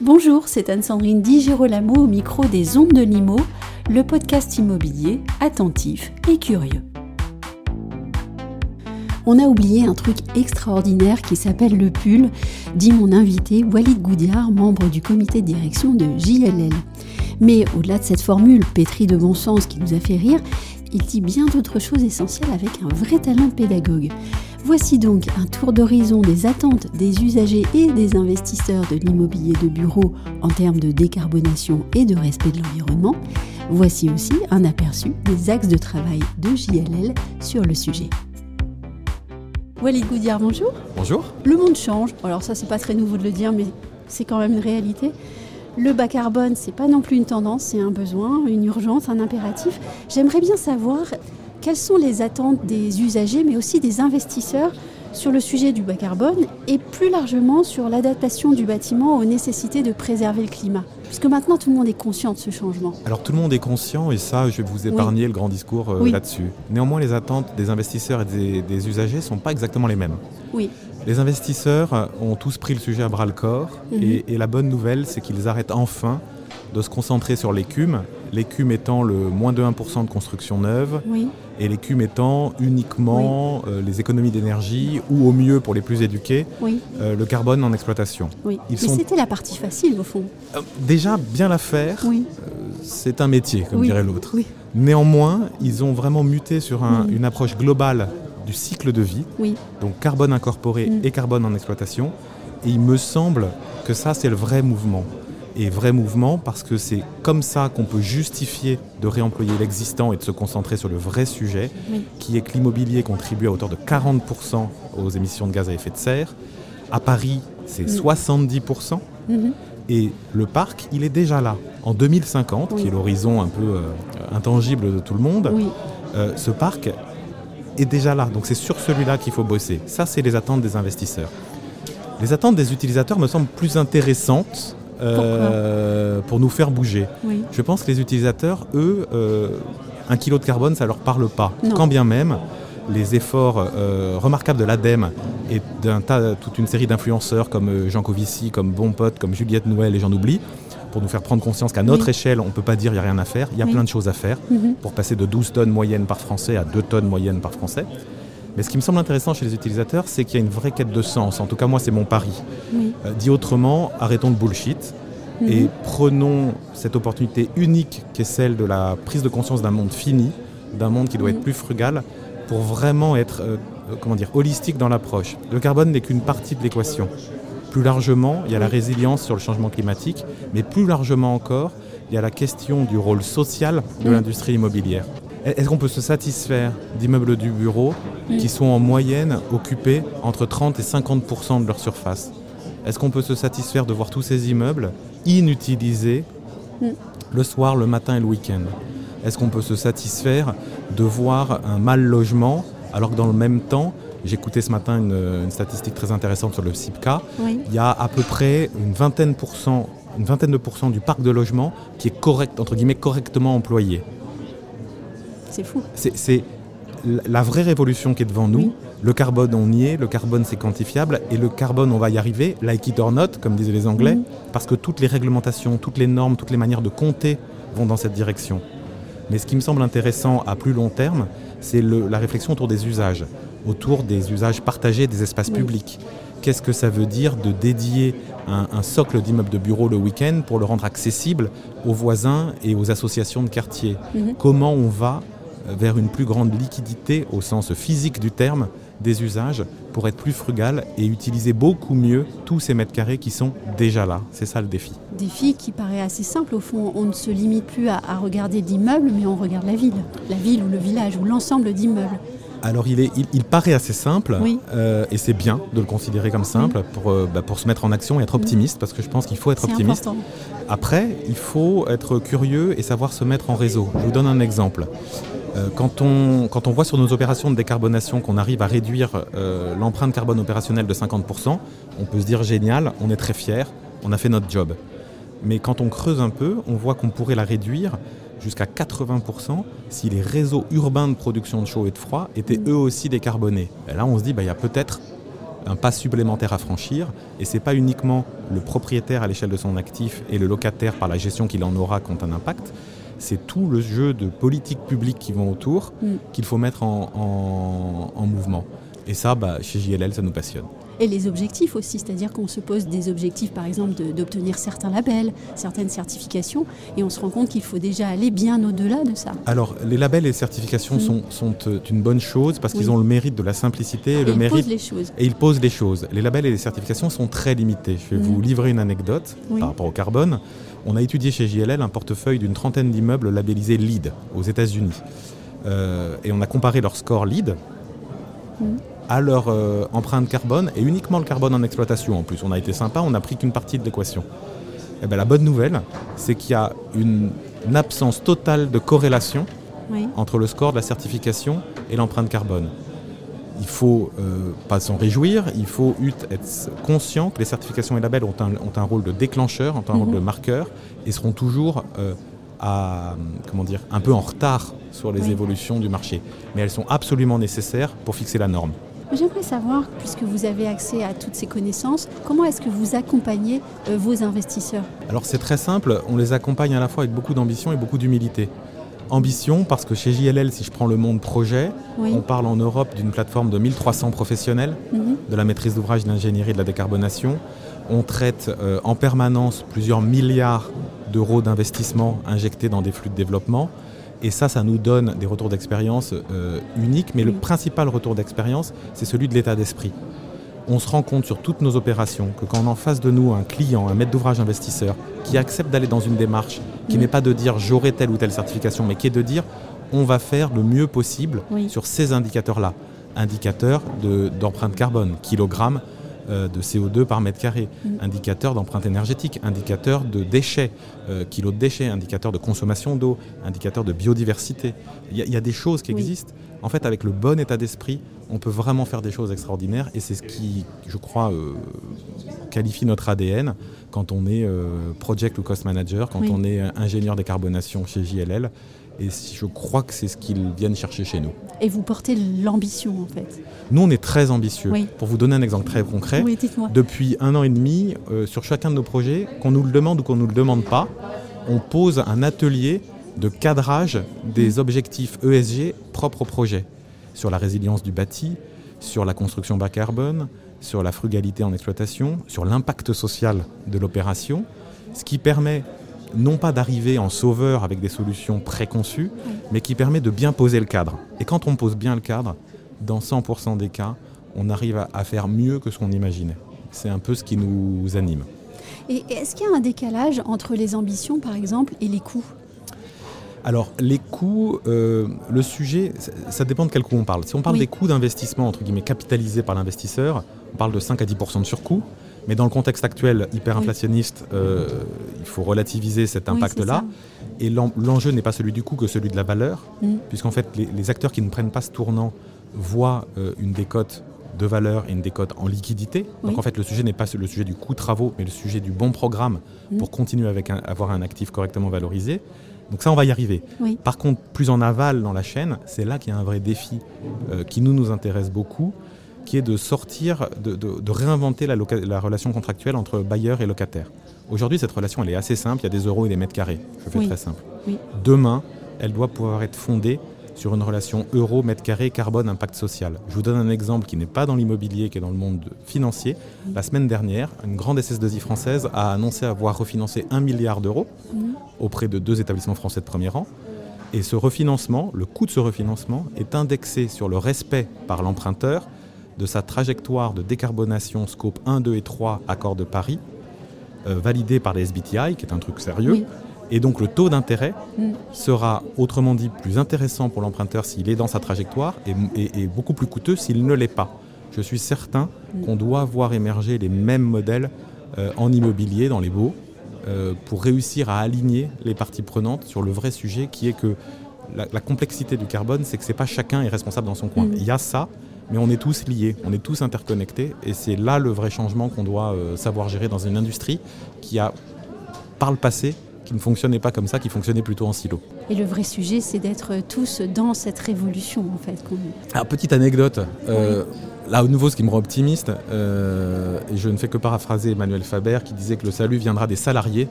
Bonjour, c'est Anne-Sandrine Di Girolamo au micro des Ondes de Limo, le podcast immobilier attentif et curieux. On a oublié un truc extraordinaire qui s'appelle le pull, dit mon invité Walid Goudiard, membre du comité de direction de JLL. Mais au-delà de cette formule pétrie de bon sens qui nous a fait rire, il dit bien d'autres choses essentielles avec un vrai talent de pédagogue. Voici donc un tour d'horizon des attentes des usagers et des investisseurs de l'immobilier de bureau en termes de décarbonation et de respect de l'environnement. Voici aussi un aperçu des axes de travail de JLL sur le sujet. Walid Goudiard, bonjour. Bonjour. Le monde change. Alors ça, c'est pas très nouveau de le dire, mais c'est quand même une réalité. Le bas carbone, c'est pas non plus une tendance, c'est un besoin, une urgence, un impératif. J'aimerais bien savoir quelles sont les attentes des usagers, mais aussi des investisseurs sur le sujet du bas carbone et plus largement sur l'adaptation du bâtiment aux nécessités de préserver le climat Puisque maintenant tout le monde est conscient de ce changement. Alors tout le monde est conscient et ça, je vais vous épargner le grand discours euh, là-dessus. Néanmoins, les attentes des investisseurs et des, usagers ne sont pas exactement les mêmes. Oui. Les investisseurs ont tous pris le sujet à bras le corps mhm. et, et la bonne nouvelle, c'est qu'ils arrêtent enfin de se concentrer sur l'écume, l'écume étant le moins de 1% de construction neuve, et l'écume étant uniquement euh, les économies d'énergie, ou au mieux pour les plus éduqués, euh, le carbone en exploitation. Mais c'était la partie facile au fond. Euh, déjà, bien la faire, c'est un métier, comme dirait l'autre. Néanmoins, ils ont vraiment muté sur une approche globale du cycle de vie, donc carbone incorporé mm. et carbone en exploitation, et il me semble que ça, c'est le vrai mouvement et vrai mouvement parce que c'est comme ça qu'on peut justifier de réemployer l'existant et de se concentrer sur le vrai sujet, qui est que l'immobilier contribue à hauteur de 40% aux émissions de gaz à effet de serre. À Paris, c'est 70%. Mhm. Et le parc, il est déjà là. En 2050, qui est l'horizon un peu euh, intangible de tout le monde, euh, ce parc est déjà là. Donc c'est sur celui-là qu'il faut bosser. Ça, c'est les attentes des investisseurs. Les attentes des utilisateurs me semblent plus intéressantes euh, pour nous faire bouger. Je pense que les utilisateurs, eux, euh, un kilo de carbone, ça leur parle pas. Quand bien même, les efforts euh, remarquables de l'ADEME et d'un tas, toute une série d'influenceurs comme Jean Covici, comme Bon Pote, comme Juliette Noël et j'en oublie, pour nous faire prendre conscience qu'à notre échelle, on ne peut pas dire qu'il n'y a rien à faire. Il y a plein de choses à faire mhm. pour passer de 12 tonnes moyennes par Français à 2 tonnes moyennes par Français. Mais ce qui me semble intéressant chez les utilisateurs, c'est qu'il y a une vraie quête de sens. En tout cas, moi, c'est mon pari. Euh, dit autrement, arrêtons le bullshit mhm. et prenons cette opportunité unique qui est celle de la prise de conscience d'un monde fini, d'un monde qui doit être mhm. plus frugal, pour vraiment être, euh, euh, comment dire, holistique dans l'approche. Le carbone n'est qu'une partie de l'équation. Plus largement, il y a la résilience sur le changement climatique, mais plus largement encore, il y a la question du rôle social de l'industrie immobilière. Est-ce qu'on peut se satisfaire d'immeubles du bureau qui sont en moyenne occupés entre 30 et 50% de leur surface Est-ce qu'on peut se satisfaire de voir tous ces immeubles inutilisés mm. le soir, le matin et le week-end? Est-ce qu'on peut se satisfaire de voir un mal logement alors que dans le même temps, J'écoutais ce matin une, statistique très intéressante sur le CIPCA. Il y a à peu près une vingtaine, une vingtaine de pourcents du parc de logement qui est correct, entre guillemets, correctement employé. C'est fou. C'est la vraie révolution qui est devant nous. Le carbone, on y est. Le carbone, c'est quantifiable. Et le carbone, on va y arriver, like it or not, comme disaient les Anglais, parce que toutes les réglementations, toutes les normes, toutes les manières de compter vont dans cette direction. Mais ce qui me semble intéressant à plus long terme, c'est la réflexion autour des usages, autour des usages partagés des espaces publics. Qu'est-ce que ça veut dire de dédier un, socle d'immeuble de bureau le week-end pour le rendre accessible aux voisins et aux associations de quartier mhm. Comment on va vers une plus grande liquidité au sens physique du terme des usages pour être plus frugal et utiliser beaucoup mieux tous ces mètres carrés qui sont déjà là. C'est ça le défi. Défi qui paraît assez simple. Au fond, on ne se limite plus à, regarder l'immeuble, mais on regarde la ville. La ville ou le village ou l'ensemble d'immeubles. Alors il, est, il, paraît assez simple, euh, et c'est bien de le considérer comme simple pour, euh, bah, pour se mettre en action et être optimiste, parce que je pense qu'il faut être optimiste. Important. Après, il faut être curieux et savoir se mettre en réseau. Je vous donne un exemple. Euh, quand, on, voit sur nos opérations de décarbonation qu'on arrive à réduire l'empreinte carbone opérationnelle de 50%, on peut se dire génial, on est très fier, on a fait notre job. Mais quand on creuse un peu, on voit qu'on pourrait la réduire jusqu'à 80% si les réseaux urbains de production de chaud et de froid étaient eux aussi décarbonés. Là, on se dit, bah, il y a peut-être un pas supplémentaire à franchir, et ce n'est pas uniquement le propriétaire à l'échelle de son actif et le locataire par la gestion qu'il en aura qui ont un impact, c'est tout le jeu de politiques publiques qui vont autour mm. qu'il faut mettre en, mouvement. Et ça, bah, chez JLL, ça nous passionne et les objectifs aussi, c'est-à-dire qu'on se pose des objectifs, par exemple, d'obtenir certains labels, certaines certifications, et on se rend compte qu'il faut déjà aller bien au-delà de ça. Alors, les labels et les certifications mm. sont, sont, euh, une bonne chose parce qu'ils ont le mérite de la simplicité et, le ils mérite. Posent les choses. Et ils posent les choses. Les labels et les certifications sont très limités. Je vais mm. vous livrer une anecdote par rapport au carbone. On a étudié chez JLL un portefeuille d'une trentaine d'immeubles labellisés LEED aux États-Unis. Euh, et on a comparé leur score LEED. À leur euh, empreinte carbone et uniquement le carbone en exploitation. En plus, on a été sympa, on n'a pris qu'une partie de l'équation. Et eh bien, la bonne nouvelle, c'est qu'il y a une, absence totale de corrélation entre le score de la certification et l'empreinte carbone. Il faut euh, pas s'en réjouir, il faut être conscient que les certifications et labels ont un, ont un rôle de déclencheur, ont un rôle mhm. de marqueur et seront toujours euh, à, comment dire, un peu en retard sur les évolutions du marché. Mais elles sont absolument nécessaires pour fixer la norme. J'aimerais savoir, puisque vous avez accès à toutes ces connaissances, comment est-ce que vous accompagnez euh, vos investisseurs? Alors c'est très simple, on les accompagne à la fois avec beaucoup d'ambition et beaucoup d'humilité. Ambition parce que chez JLL, si je prends le monde projet, on parle en Europe d'une plateforme de 1300 professionnels mhm. de la maîtrise d'ouvrage, de l'ingénierie et de la décarbonation. On traite euh, en permanence plusieurs milliards d'euros d'investissement injectés dans des flux de développement. Et ça, ça nous donne des retours d'expérience euh, uniques, mais le principal retour d'expérience, c'est celui de l'état d'esprit. On se rend compte sur toutes nos opérations que quand on a en face de nous un client, un maître d'ouvrage investisseur, qui accepte d'aller dans une démarche, qui n'est pas de dire j'aurai telle ou telle certification, mais qui est de dire on va faire le mieux possible sur ces indicateurs-là. Indicateurs d'empreinte carbone, kilogrammes, de CO2 par mètre carré, mm. indicateur d'empreinte énergétique, indicateur de déchets, euh, kilos de déchets, indicateur de consommation d'eau, indicateur de biodiversité. Il y, a des choses qui existent. En fait, avec le bon état d'esprit, on peut vraiment faire des choses extraordinaires et c'est ce qui, je crois, euh, qualifie notre ADN quand on est project ou cost manager, quand on est ingénieur décarbonation chez JLL. Et je crois que c'est ce qu'ils viennent chercher chez nous. Et vous portez l'ambition en fait Nous, on est très ambitieux. Pour vous donner un exemple très concret, depuis un an et demi, euh, sur chacun de nos projets, qu'on nous le demande ou qu'on ne nous le demande pas, on pose un atelier de cadrage des mm. objectifs ESG propres au projet. Sur la résilience du bâti, sur la construction bas carbone, sur la frugalité en exploitation, sur l'impact social de l'opération, ce qui permet non pas d'arriver en sauveur avec des solutions préconçues, mais qui permet de bien poser le cadre. Et quand on pose bien le cadre, dans 100% des cas, on arrive à, faire mieux que ce qu'on imaginait. C'est un peu ce qui nous anime. Et est-ce qu'il y a un décalage entre les ambitions, par exemple, et les coûts? Alors, les coûts, euh, le sujet, ça, dépend de quel coût on parle. Si on parle des coûts d'investissement, entre guillemets, capitalisés par l'investisseur, on parle de 5 à 10% de surcoût. Mais dans le contexte actuel hyperinflationniste, euh, il faut relativiser cet impact-là. et l'enjeu n'est pas celui du coût que celui de la valeur, mm. puisqu'en fait, les, acteurs qui ne prennent pas ce tournant voient euh, une décote de valeur et une décote en liquidité. Donc en fait, le sujet n'est pas le sujet du coût travaux, mais le sujet du bon programme mm. pour continuer avec avoir un actif correctement valorisé. Donc ça, on va y arriver. Par contre, plus en aval dans la chaîne, c'est là qu'il y a un vrai défi euh, qui nous, nous intéresse beaucoup qui est de sortir, de, réinventer la, la, relation contractuelle entre bailleur et locataire. Aujourd'hui, cette relation, elle est assez simple, il y a des euros et des mètres carrés. Je fais très simple. Demain, elle doit pouvoir être fondée sur une relation euro, mètre carré, carbone, impact social. Je vous donne un exemple qui n'est pas dans l'immobilier, qui est dans le monde financier. La semaine dernière, une grande SS2I française a annoncé avoir refinancé un milliard d'euros auprès de deux établissements français de premier rang. Et ce refinancement, le coût de ce refinancement, est indexé sur le respect par l'emprunteur de sa trajectoire de décarbonation scope 1, 2 et 3 accord de Paris, euh, validé par les SBTI, qui est un truc sérieux. Et donc le taux d'intérêt mm. sera, autrement dit, plus intéressant pour l'emprunteur s'il est dans sa trajectoire et, beaucoup plus coûteux s'il ne l'est pas. Je suis certain mm. qu'on doit voir émerger les mêmes modèles euh, en immobilier, dans les baux, euh, pour réussir à aligner les parties prenantes sur le vrai sujet qui est que la, complexité du carbone, c'est que c'est pas chacun est responsable dans son coin. Mm. Il y a ça, mais on est tous liés, on est tous interconnectés, et c'est là le vrai changement qu'on doit euh, savoir gérer dans une industrie qui a, par le passé, qui ne fonctionnait pas comme ça, qui fonctionnait plutôt en silo. Et le vrai sujet, c'est d'être tous dans cette révolution, en fait. Alors, petite anecdote. Euh, là, au nouveau, ce qui me rend optimiste, euh, et je ne fais que paraphraser Emmanuel Faber, qui disait que le salut viendra des salariés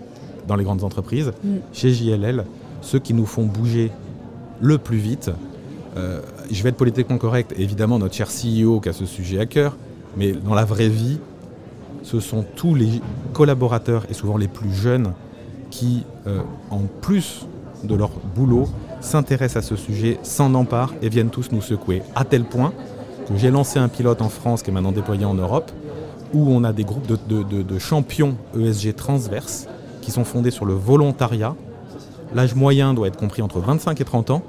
dans les grandes entreprises. Mm. Chez JLL, ceux qui nous font bouger le plus vite, euh, je vais être politiquement correct, évidemment notre cher CEO qui a ce sujet à cœur, mais dans la vraie vie, ce sont tous les collaborateurs et souvent les plus jeunes qui, euh, en plus de leur boulot, s'intéressent à ce sujet, s'en emparent et viennent tous nous secouer. À tel point que j'ai lancé un pilote en France qui est maintenant déployé en Europe, où on a des groupes de, champions ESG transverses qui sont fondés sur le volontariat. L'âge moyen doit être compris entre 25 et 30 ans.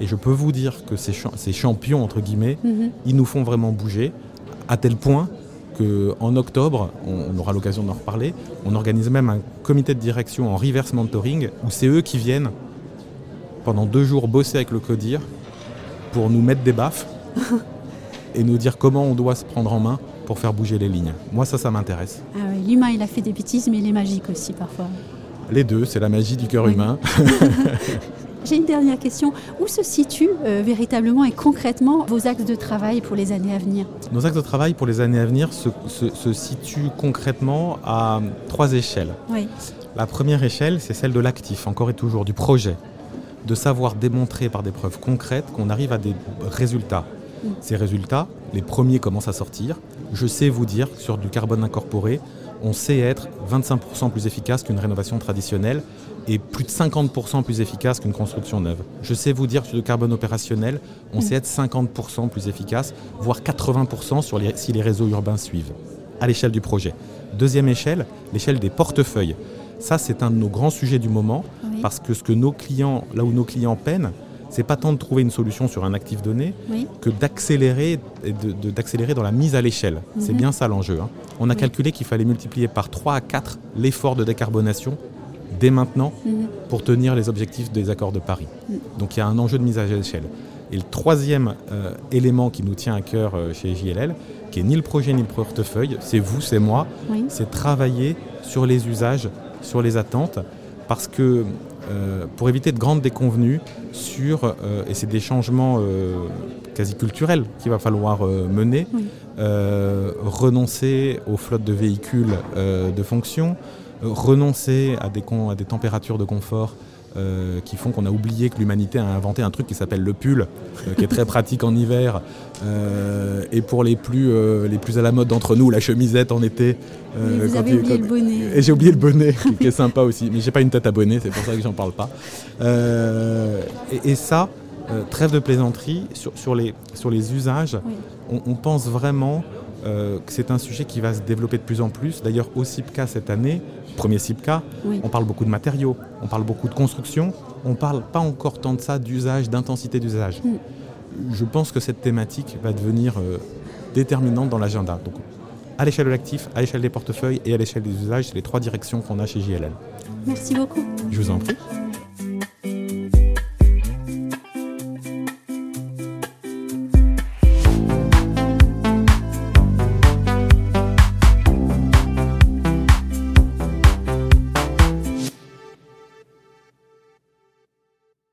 Et je peux vous dire que ces, champions, entre guillemets, mhm. ils nous font vraiment bouger, à tel point qu'en octobre, on, aura l'occasion d'en reparler, on organise même un comité de direction en reverse mentoring, où c'est eux qui viennent pendant deux jours bosser avec le CODIR pour nous mettre des baffes et nous dire comment on doit se prendre en main pour faire bouger les lignes. Moi, ça, ça m'intéresse. Ah l'humain, il a fait des bêtises, mais il est magique aussi parfois. Les deux, c'est la magie du cœur humain. J'ai une dernière question. Où se situent euh, véritablement et concrètement vos axes de travail pour les années à venir? Nos axes de travail pour les années à venir se, situent concrètement à trois échelles. La première échelle, c'est celle de l'actif, encore et toujours, du projet. De savoir démontrer par des preuves concrètes qu'on arrive à des résultats. Mm. Ces résultats, les premiers commencent à sortir. Je sais vous dire, sur du carbone incorporé, on sait être 25% plus efficace qu'une rénovation traditionnelle et plus de 50% plus efficace qu'une construction neuve. Je sais vous dire sur le carbone opérationnel, on sait être 50% plus efficace, voire 80% sur les, si les réseaux urbains suivent, à l'échelle du projet. Deuxième échelle, l'échelle des portefeuilles. Ça, c'est un de nos grands sujets du moment, parce que ce que nos clients, là où nos clients peinent, c'est pas tant de trouver une solution sur un actif donné que d'accélérer d'accélérer dans la mise à l'échelle. C'est mhm. bien ça l'enjeu. Hein. On a calculé qu'il fallait multiplier par 3 à 4 l'effort de décarbonation dès maintenant mhm. pour tenir les objectifs des accords de Paris. Mhm. Donc il y a un enjeu de mise à l'échelle. Et le troisième euh, élément qui nous tient à cœur euh, chez JLL, qui est ni le projet ni le portefeuille, c'est vous, c'est moi, c'est travailler sur les usages, sur les attentes, parce que euh, pour éviter de grandes déconvenues sur, et c'est des changements quasi culturels qu'il va falloir mener, renoncer aux flottes de véhicules de fonction, renoncer à des, à des températures de confort euh, qui font qu'on a oublié que l'humanité a inventé un truc qui s'appelle le pull, euh, qui est très pratique en hiver, euh, et pour les plus, les plus à la mode d'entre nous, la chemisette en été. vous avez oublié le bonnet. Et j'ai oublié le bonnet, qui est sympa aussi, mais j'ai pas une tête à bonnet, c'est pour ça que j'en parle pas. Et, ça, trêve de plaisanterie, sur, sur, les, sur les usages, on, on, pense vraiment que c'est un sujet qui va se développer de plus en plus. D'ailleurs, au CIPCA cette année, premier CIPCA, on parle beaucoup de matériaux, on parle beaucoup de construction, on ne parle pas encore tant de ça d'usage, d'intensité d'usage. Mm. Je pense que cette thématique va devenir euh, déterminante dans l'agenda. Donc, à l'échelle de l'actif, à l'échelle des portefeuilles et à l'échelle des usages, c'est les trois directions qu'on a chez JLL. Merci beaucoup. Je vous en prie.